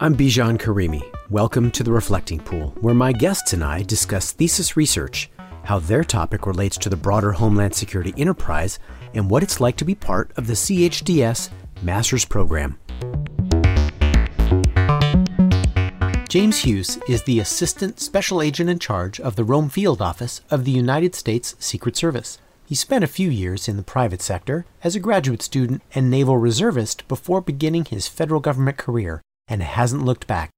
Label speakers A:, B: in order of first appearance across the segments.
A: I'm Bijan Karimi. Welcome to the Reflecting Pool, where my guests and I discuss thesis research, how their topic relates to the broader Homeland Security enterprise, and what it's like to be part of the CHDS Master's Program. James Huse is the Assistant Special Agent in charge of the Rome Field Office of the United States Secret Service. He spent a few years in the private sector as a graduate student and naval reservist before beginning his federal government career and hasn't looked back.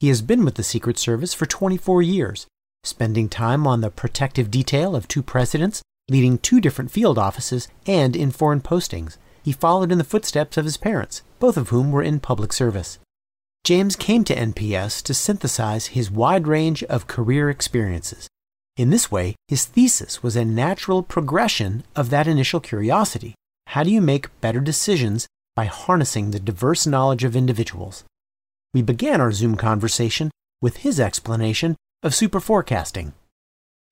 A: He has been with the Secret Service for 24 years, spending time on the protective detail of two presidents, leading two different field offices, and in foreign postings. He followed in the footsteps of his parents, both of whom were in public service. James came to NPS to synthesize his wide range of career experiences. In this way, his thesis was a natural progression of that initial curiosity. How do you make better decisions by harnessing the diverse knowledge of individuals? We began our Zoom conversation with his explanation of super forecasting.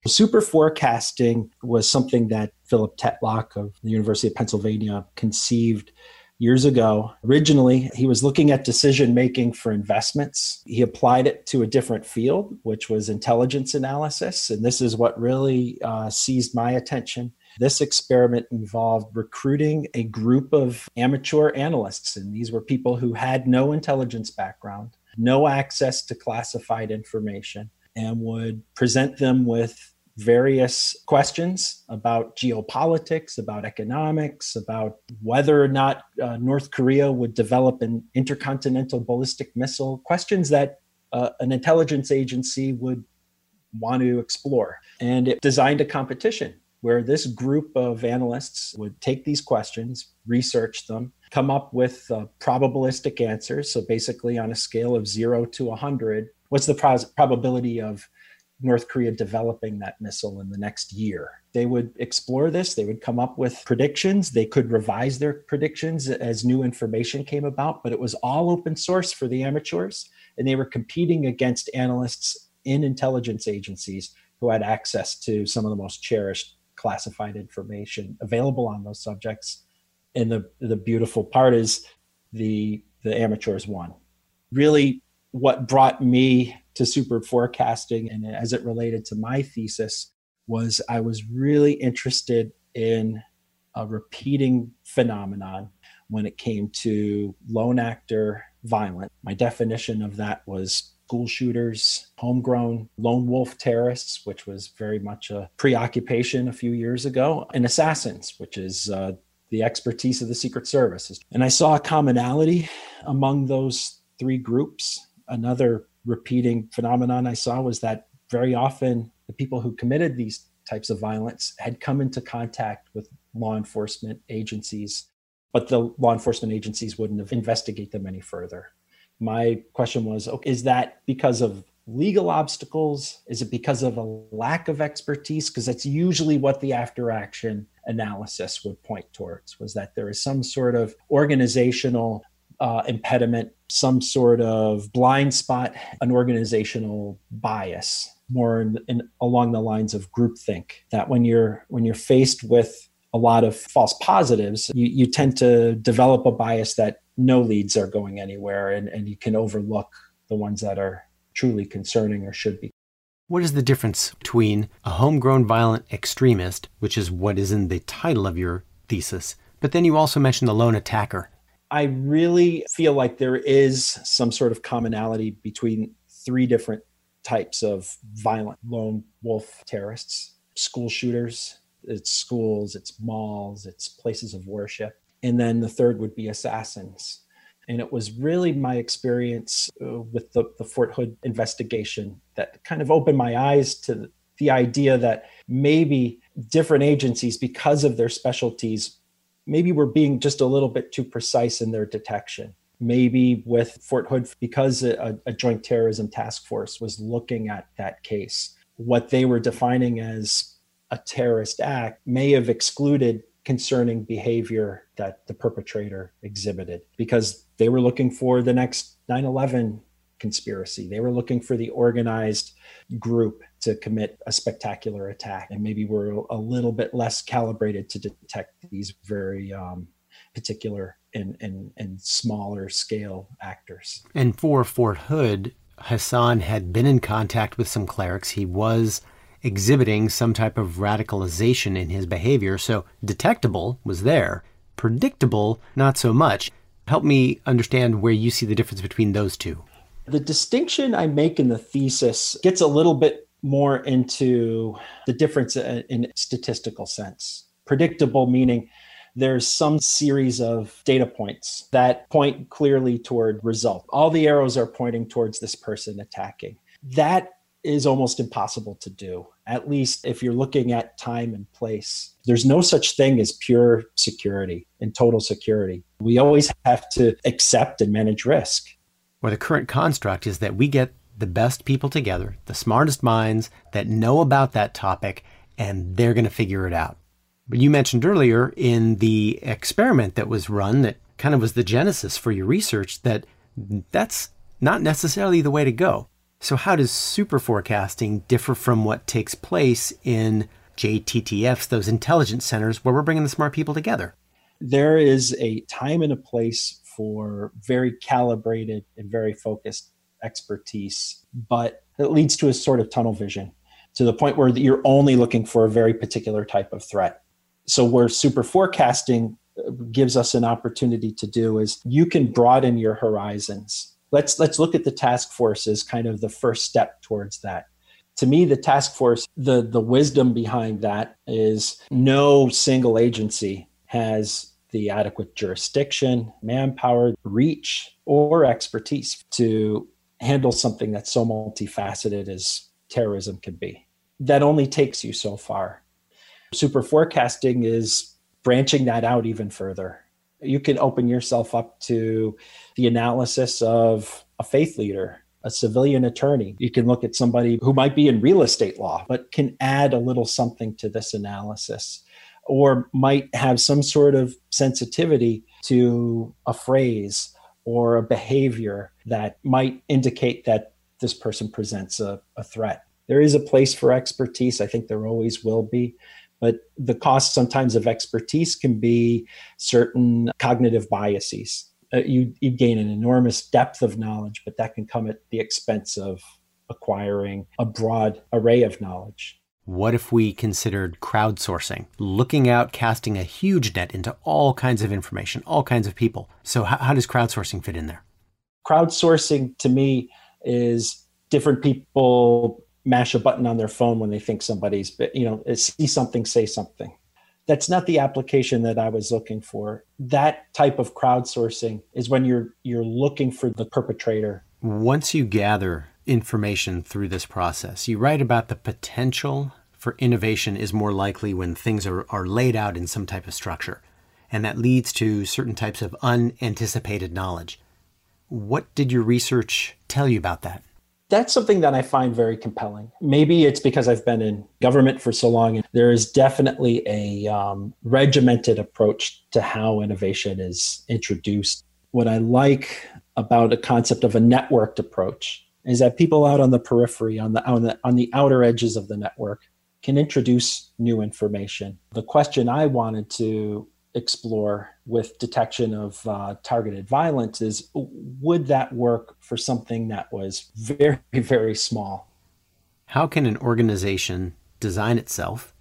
B: Super forecasting was something that Philip Tetlock of the University of Pennsylvania conceived years ago. Originally, he was looking at decision making for investments. He applied it to a different field, which was intelligence analysis. And this is what really uh, seized my attention. This experiment involved recruiting a group of amateur analysts, and these were people who had no intelligence background, no access to classified information, and would present them with various questions about geopolitics, about economics, about whether or not uh, North Korea would develop an intercontinental ballistic missile, questions that uh, an intelligence agency would want to explore. And it designed a competition where this group of analysts would take these questions, research them, come up with uh, probabilistic answers. So basically, on a scale of zero to 100, what's the pro- probability of North Korea developing that missile in the next year. They would explore this, they would come up with predictions, they could revise their predictions as new information came about, but it was all open source for the amateurs, and they were competing against analysts in intelligence agencies who had access to some of the most cherished classified information available on those subjects. And the, the beautiful part is the the amateurs won. Really what brought me to super forecasting and as it related to my thesis was I was really interested in a repeating phenomenon when it came to lone actor violence. My definition of that was school shooters, homegrown lone wolf terrorists, which was very much a preoccupation a few years ago, and assassins, which is uh, the expertise of the Secret Service. And I saw a commonality among those three groups another repeating phenomenon I saw was that very often the people who committed these types of violence had come into contact with law enforcement agencies, but the law enforcement agencies wouldn't have investigate them any further. My question was, okay, is that because of legal obstacles? Is it because of a lack of expertise? Because that's usually what the after action analysis would point towards was that there is some sort of organizational uh, impediment, some sort of blind spot, an organizational bias, more in, in, along the lines of groupthink. That when you're when you're faced with a lot of false positives, you, you tend to develop a bias that no leads are going anywhere, and, and you can overlook the ones that are truly concerning or should be.
A: What is the difference between a homegrown violent extremist, which is what is in the title of your thesis, but then you also mentioned the lone attacker?
B: I really feel like there is some sort of commonality between three different types of violent lone wolf terrorists school shooters, it's schools, it's malls, it's places of worship. And then the third would be assassins. And it was really my experience uh, with the, the Fort Hood investigation that kind of opened my eyes to the idea that maybe different agencies, because of their specialties, maybe we're being just a little bit too precise in their detection. Maybe with Fort Hood, because a, a, joint terrorism task force was looking at that case, what they were defining as a terrorist act may have excluded concerning behavior that the perpetrator exhibited because they were looking for the next 9 11 conspiracy. They were looking for the organized group to commit a spectacular attack. And maybe we're a little bit less calibrated to detect these very, um, particular and, and, and smaller scale actors.
A: And for Fort Hood, Hassan had been in contact with some clerics. He was exhibiting some type of radicalization in his behavior. So detectable was there, predictable, not so much. Help me understand where you see the difference between those two.
B: The distinction I make in the thesis gets a little bit more into the difference in statistical sense. Predictable meaning there's some series of data points that point clearly toward result. All the arrows are pointing towards this person attacking. That is almost impossible to do, at least if you're looking at time and place. There's no such thing as pure security and total security. We always have to accept and manage risk.
A: Well, the current construct is that we get the best people together, the smartest minds that know about that topic, and they're going to figure it out. But you mentioned earlier in the experiment that was run that kind of was the genesis for your research that that's not necessarily the way to go. So, how does super forecasting differ from what takes place in JTTFs, those intelligence centers where we're bringing the smart people together?
B: There is a time and a place for very calibrated and very focused expertise, but it leads to a sort of tunnel vision to the point where you're only looking for a very particular type of threat. So where super forecasting uh, gives us an opportunity to do is you can broaden your horizons. Let's let's look at the task force as kind of the first step towards that. To me the task force the the wisdom behind that is no single agency has the adequate jurisdiction manpower reach or expertise to handle something that's so multifaceted as terrorism can be that only takes you so far Super forecasting is branching that out even further. You can open yourself up to the analysis of a faith leader, a civilian attorney. You can look at somebody who might be in real estate law, but can add a little something to this analysis or might have some sort of sensitivity to a phrase or a behavior that might indicate that this person presents a, a threat. There is a place for expertise. I think there always will be. But the cost sometimes of expertise can be certain cognitive biases. Uh, you, you gain an enormous depth of knowledge, but that can come at the expense of acquiring a broad array of knowledge.
A: What if we considered crowdsourcing, looking out, casting a huge net into all kinds of information, all kinds of people? So, how, how does crowdsourcing fit in there?
B: Crowdsourcing to me is different people mash a button on their phone when they think somebody's, you know, see something, say something. That's not the application that I was looking for. That type of crowdsourcing is when you're you're looking for the perpetrator.
A: Once you gather information through this process, you write about the potential for innovation is more likely when things are, are laid out in some type of structure. And that leads to certain types of unanticipated knowledge. What did your research tell you about that?
B: that's something that I find very compelling. Maybe it's because I've been in government for so long. And There is definitely a um, regimented approach to how innovation is introduced. What I like about a concept of a networked approach is that people out on the periphery, on the on the on the outer edges of the network, can introduce new information. The question I wanted to explore with detection of uh, targeted violence is would that work for something that was very, very small?
A: How can an organization design itself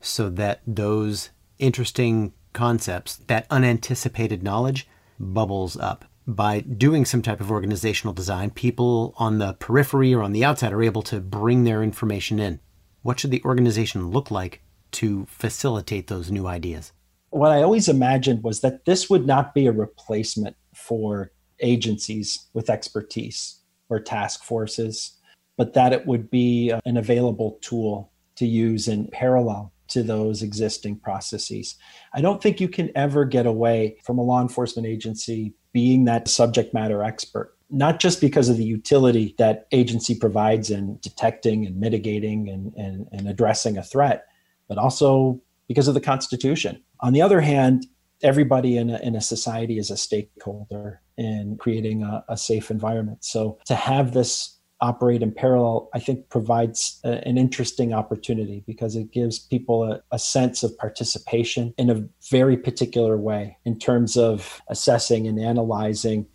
A: so that those interesting concepts, that unanticipated knowledge, bubbles up? By doing some type of organizational design, people on the periphery or on the outside are able to bring their information in. What should the organization look like to facilitate those new ideas?
B: what I always imagined was that this would not be a replacement for agencies with expertise or task forces, but that it would be uh, an available tool to use in parallel to those existing processes. I don't think you can ever get away from a law enforcement agency being that subject matter expert, not just because of the utility that agency provides in detecting and mitigating and, and, and addressing a threat, but also because of the Constitution. On the other hand, everybody in a, in a society is a stakeholder in creating a, a safe environment. So to have this operate in parallel, I think provides a, an interesting opportunity because it gives people a, a, sense of participation in a very particular way in terms of assessing and analyzing.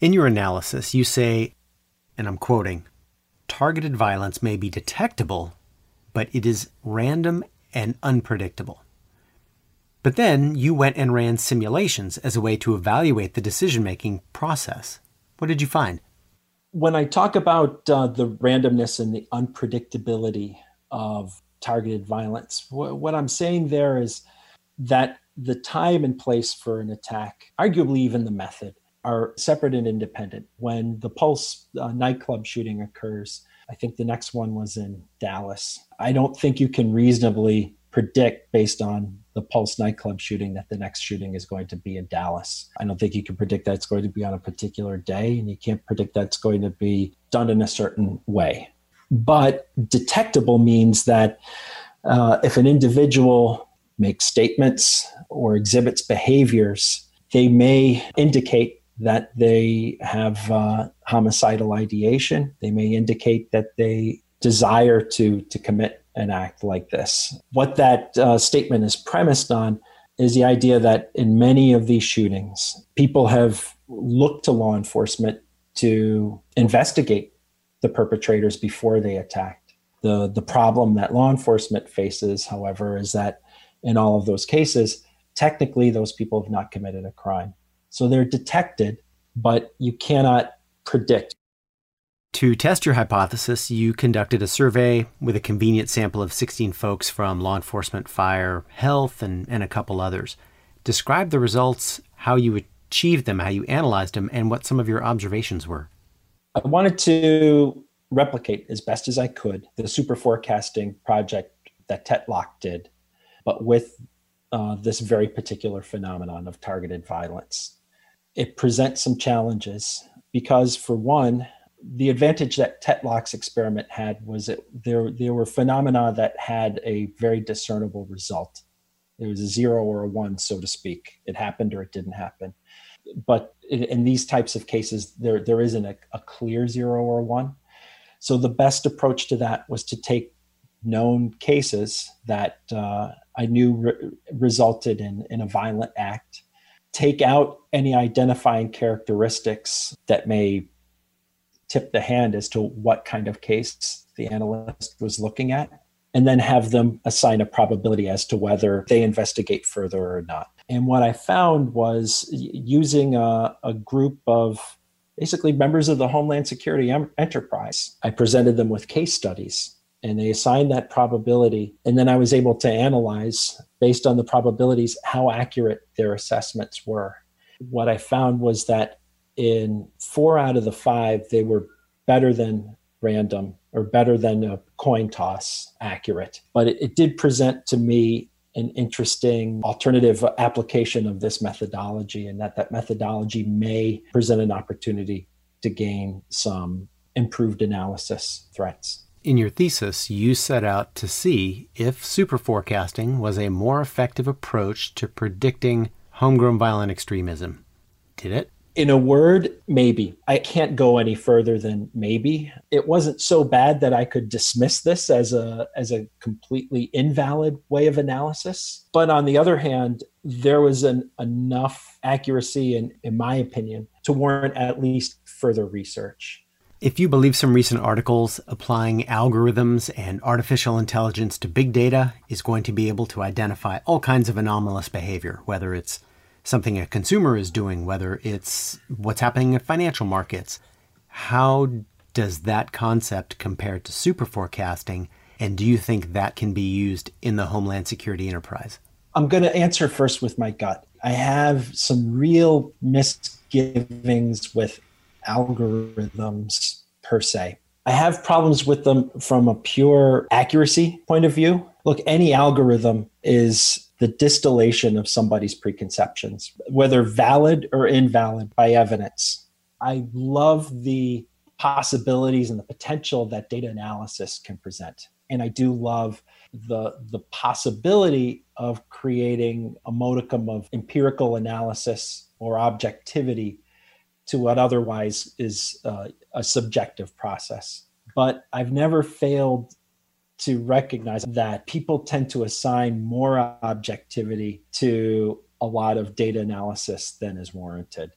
A: In your analysis, you say, and I'm quoting, targeted violence may be detectable, but it is random and unpredictable. But then you went and ran simulations as a way to evaluate the decision making process. What did you find?
B: When I talk about uh, the randomness and the unpredictability of targeted violence, wh- what I'm saying there is that the time and place for an attack, arguably even the method, are separate and independent. When the Pulse uh, nightclub shooting occurs, I think the next one was in Dallas. I don't think you can reasonably predict based on the Pulse nightclub shooting that the next shooting is going to be in Dallas. I don't think you can predict that it's going to be on a particular day, and you can't predict that it's going to be done in a certain way. But detectable means that uh, if an individual makes statements or exhibits behaviors, they may indicate that they have uh, homicidal ideation. They may indicate that they desire to to commit an act like this. What that uh, statement is premised on is the idea that in many of these shootings, people have looked to law enforcement to investigate the perpetrators before they attacked. The, the problem that law enforcement faces, however, is that in all of those cases, technically those people have not committed a crime. So they're detected, but you cannot predict
A: to test your hypothesis, you conducted a survey with a convenient sample of 16 folks from law enforcement, fire, health, and, and a couple others. Describe the results, how you achieved them, how you analyzed them, and what some of your observations were.
B: I wanted to replicate as best as I could the super forecasting project that Tetlock did, but with uh, this very particular phenomenon of targeted violence. It presents some challenges because, for one, the advantage that Tetlock's experiment had was that there there were phenomena that had a very discernible result. It was a zero or a one, so to speak. It happened or it didn't happen. But in these types of cases, there there isn't a, a clear zero or one. So the best approach to that was to take known cases that uh, I knew re- resulted in in a violent act, take out any identifying characteristics that may tip the hand as to what kind of case the analyst was looking at, and then have them assign a probability as to whether they investigate further or not. And what I found was using a, a group of basically members of the Homeland Security enterprise, I presented them with case studies and they assigned that probability. And then I was able to analyze, based on the probabilities, how accurate their assessments were. What I found was that in four out of the five, they were better than random or better than a coin toss accurate. But it, it did present to me an interesting alternative application of this methodology, and that that methodology may present an opportunity to gain some improved analysis threats.
A: In your thesis, you set out to see if super forecasting was a more effective approach to predicting homegrown violent extremism. Did it?
B: In a word, maybe. I can't go any further than maybe. It wasn't so bad that I could dismiss this as a as a completely invalid way of analysis. But on the other hand, there was an enough accuracy in, in my opinion to warrant at least further research.
A: If you believe some recent articles, applying algorithms and artificial intelligence to big data is going to be able to identify all kinds of anomalous behavior, whether it's something a consumer is doing, whether it's what's happening in financial markets. How does that concept compare to super forecasting? And do you think that can be used in the Homeland Security enterprise?
B: I'm going to answer first with my gut. I have some real misgivings with algorithms per se. I have problems with them from a pure accuracy point of view. Look, any algorithm is the distillation of somebody's preconceptions, whether valid or invalid by evidence. I love the possibilities and the potential that data analysis can present. And I do love the, the possibility of creating a modicum of empirical analysis or objectivity to what otherwise is uh, a subjective process. But I've never failed to recognize that people tend to assign more objectivity to a lot of data analysis than is warranted.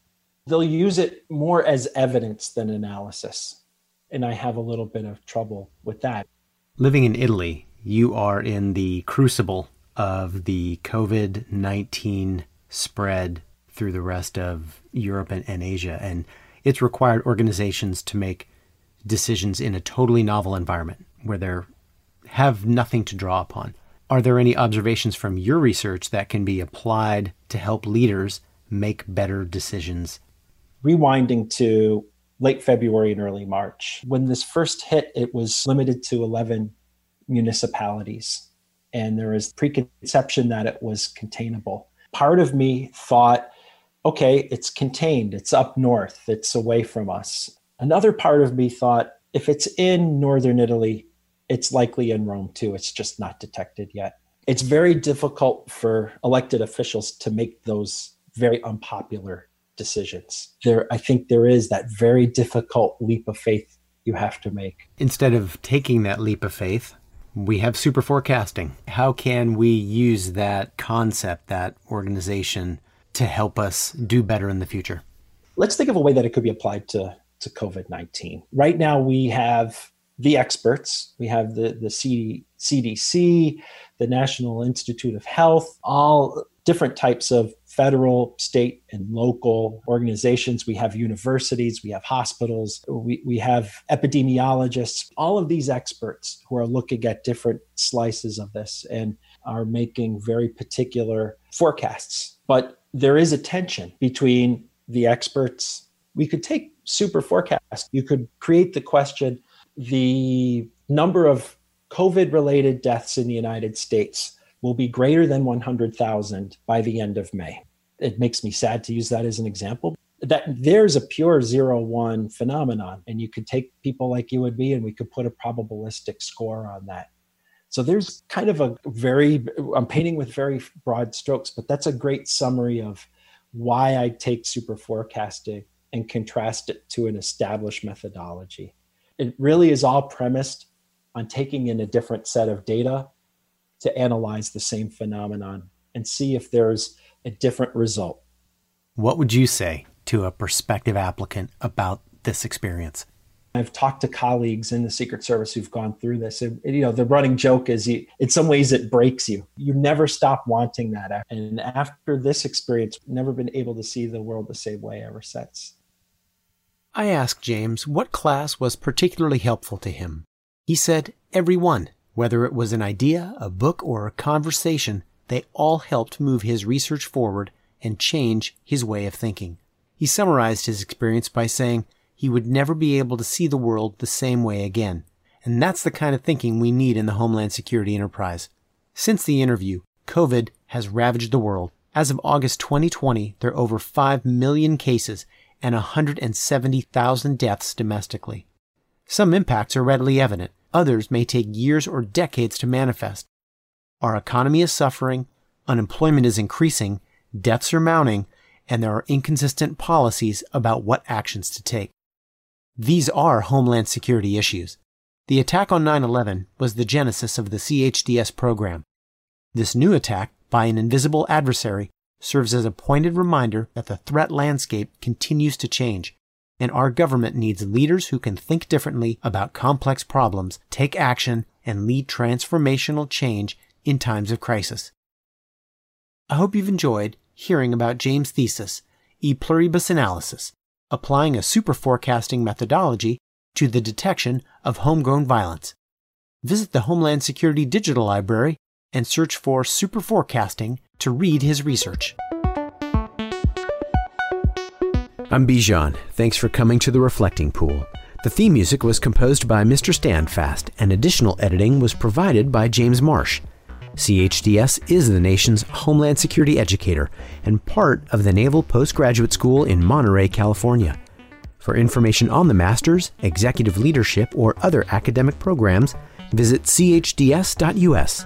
B: They'll use it more as evidence than analysis. And I have a little bit of trouble with that.
A: Living in Italy, you are in the crucible of the COVID 19 spread through the rest of Europe and, and Asia. And it's required organizations to make decisions in a totally novel environment where they have nothing to draw upon. Are there any observations from your research that can be applied to help leaders make better decisions?
B: Rewinding to late February and early March, when this first hit, it was limited to 11 municipalities. And there was preconception that it was containable. Part of me thought, okay, it's contained, it's up north, it's away from us. Another part of me thought, if it's in northern Italy, it's likely in Rome too. It's just not detected yet. It's very difficult for elected officials to make those very unpopular decisions. There, I think there is that very difficult leap of faith you have to make.
A: Instead of taking that leap of faith, we have super forecasting. How can we use that concept, that organization, to help us do better in the future?
B: Let's think of a way that it could be applied to, to COVID 19. Right now, we have the experts. We have the, the CD, CDC, the National Institute of Health, all different types of federal, state, and local organizations. We have universities, we have hospitals, we, we have epidemiologists, all of these experts who are looking at different slices of this and are making very particular forecasts. But there is a tension between the experts. We could take super forecast. You could create the question the number of COVID related deaths in the United States will be greater than 100,000 by the end of May. It makes me sad to use that as an example. That there's a pure zero one phenomenon, and you could take people like you and me, and we could put a probabilistic score on that. So there's kind of a very, I'm painting with very broad strokes, but that's a great summary of why I take super forecasting and contrast it to an established methodology it really is all premised on taking in a different set of data to analyze the same phenomenon and see if there's a different result.
A: What would you say to a prospective applicant about this experience?
B: I've talked to colleagues in the Secret Service who've gone through this. And, you know, the running joke is, you, in some ways, it breaks you. You never stop wanting that. And after this experience, never been able to see the world the same way ever since.
A: I asked James what class was particularly helpful to him. He said every one, whether it was an idea, a book, or a conversation, they all helped move his research forward and change his way of thinking. He summarized his experience by saying he would never be able to see the world the same way again. And that's the kind of thinking we need in the Homeland Security enterprise. Since the interview, COVID has ravaged the world. As of August 2020, there are over 5 million cases and 170,000 deaths domestically. Some impacts are readily evident, others may take years or decades to manifest. Our economy is suffering, unemployment is increasing, deaths are mounting, and there are inconsistent policies about what actions to take. These are Homeland Security issues. The attack on 9 11 was the genesis of the CHDS program. This new attack by an invisible adversary serves as a pointed reminder that the threat landscape continues to change, and our government needs leaders who can think differently about complex problems, take action, and lead transformational change in times of crisis. I hope you've enjoyed hearing about James' thesis, E Pluribus Analysis, applying a super forecasting methodology to the detection of homegrown violence. Visit the Homeland Security Digital Library and search for super forecasting to read his research. I'm Bijan. Thanks for coming to the Reflecting Pool. The theme music was composed by Mr. Standfast, and additional editing was provided by James Marsh. CHDS is the nation's Homeland Security educator and part of the Naval Postgraduate School in Monterey, California. For information on the Masters, Executive Leadership, or other academic programs, visit chds.us.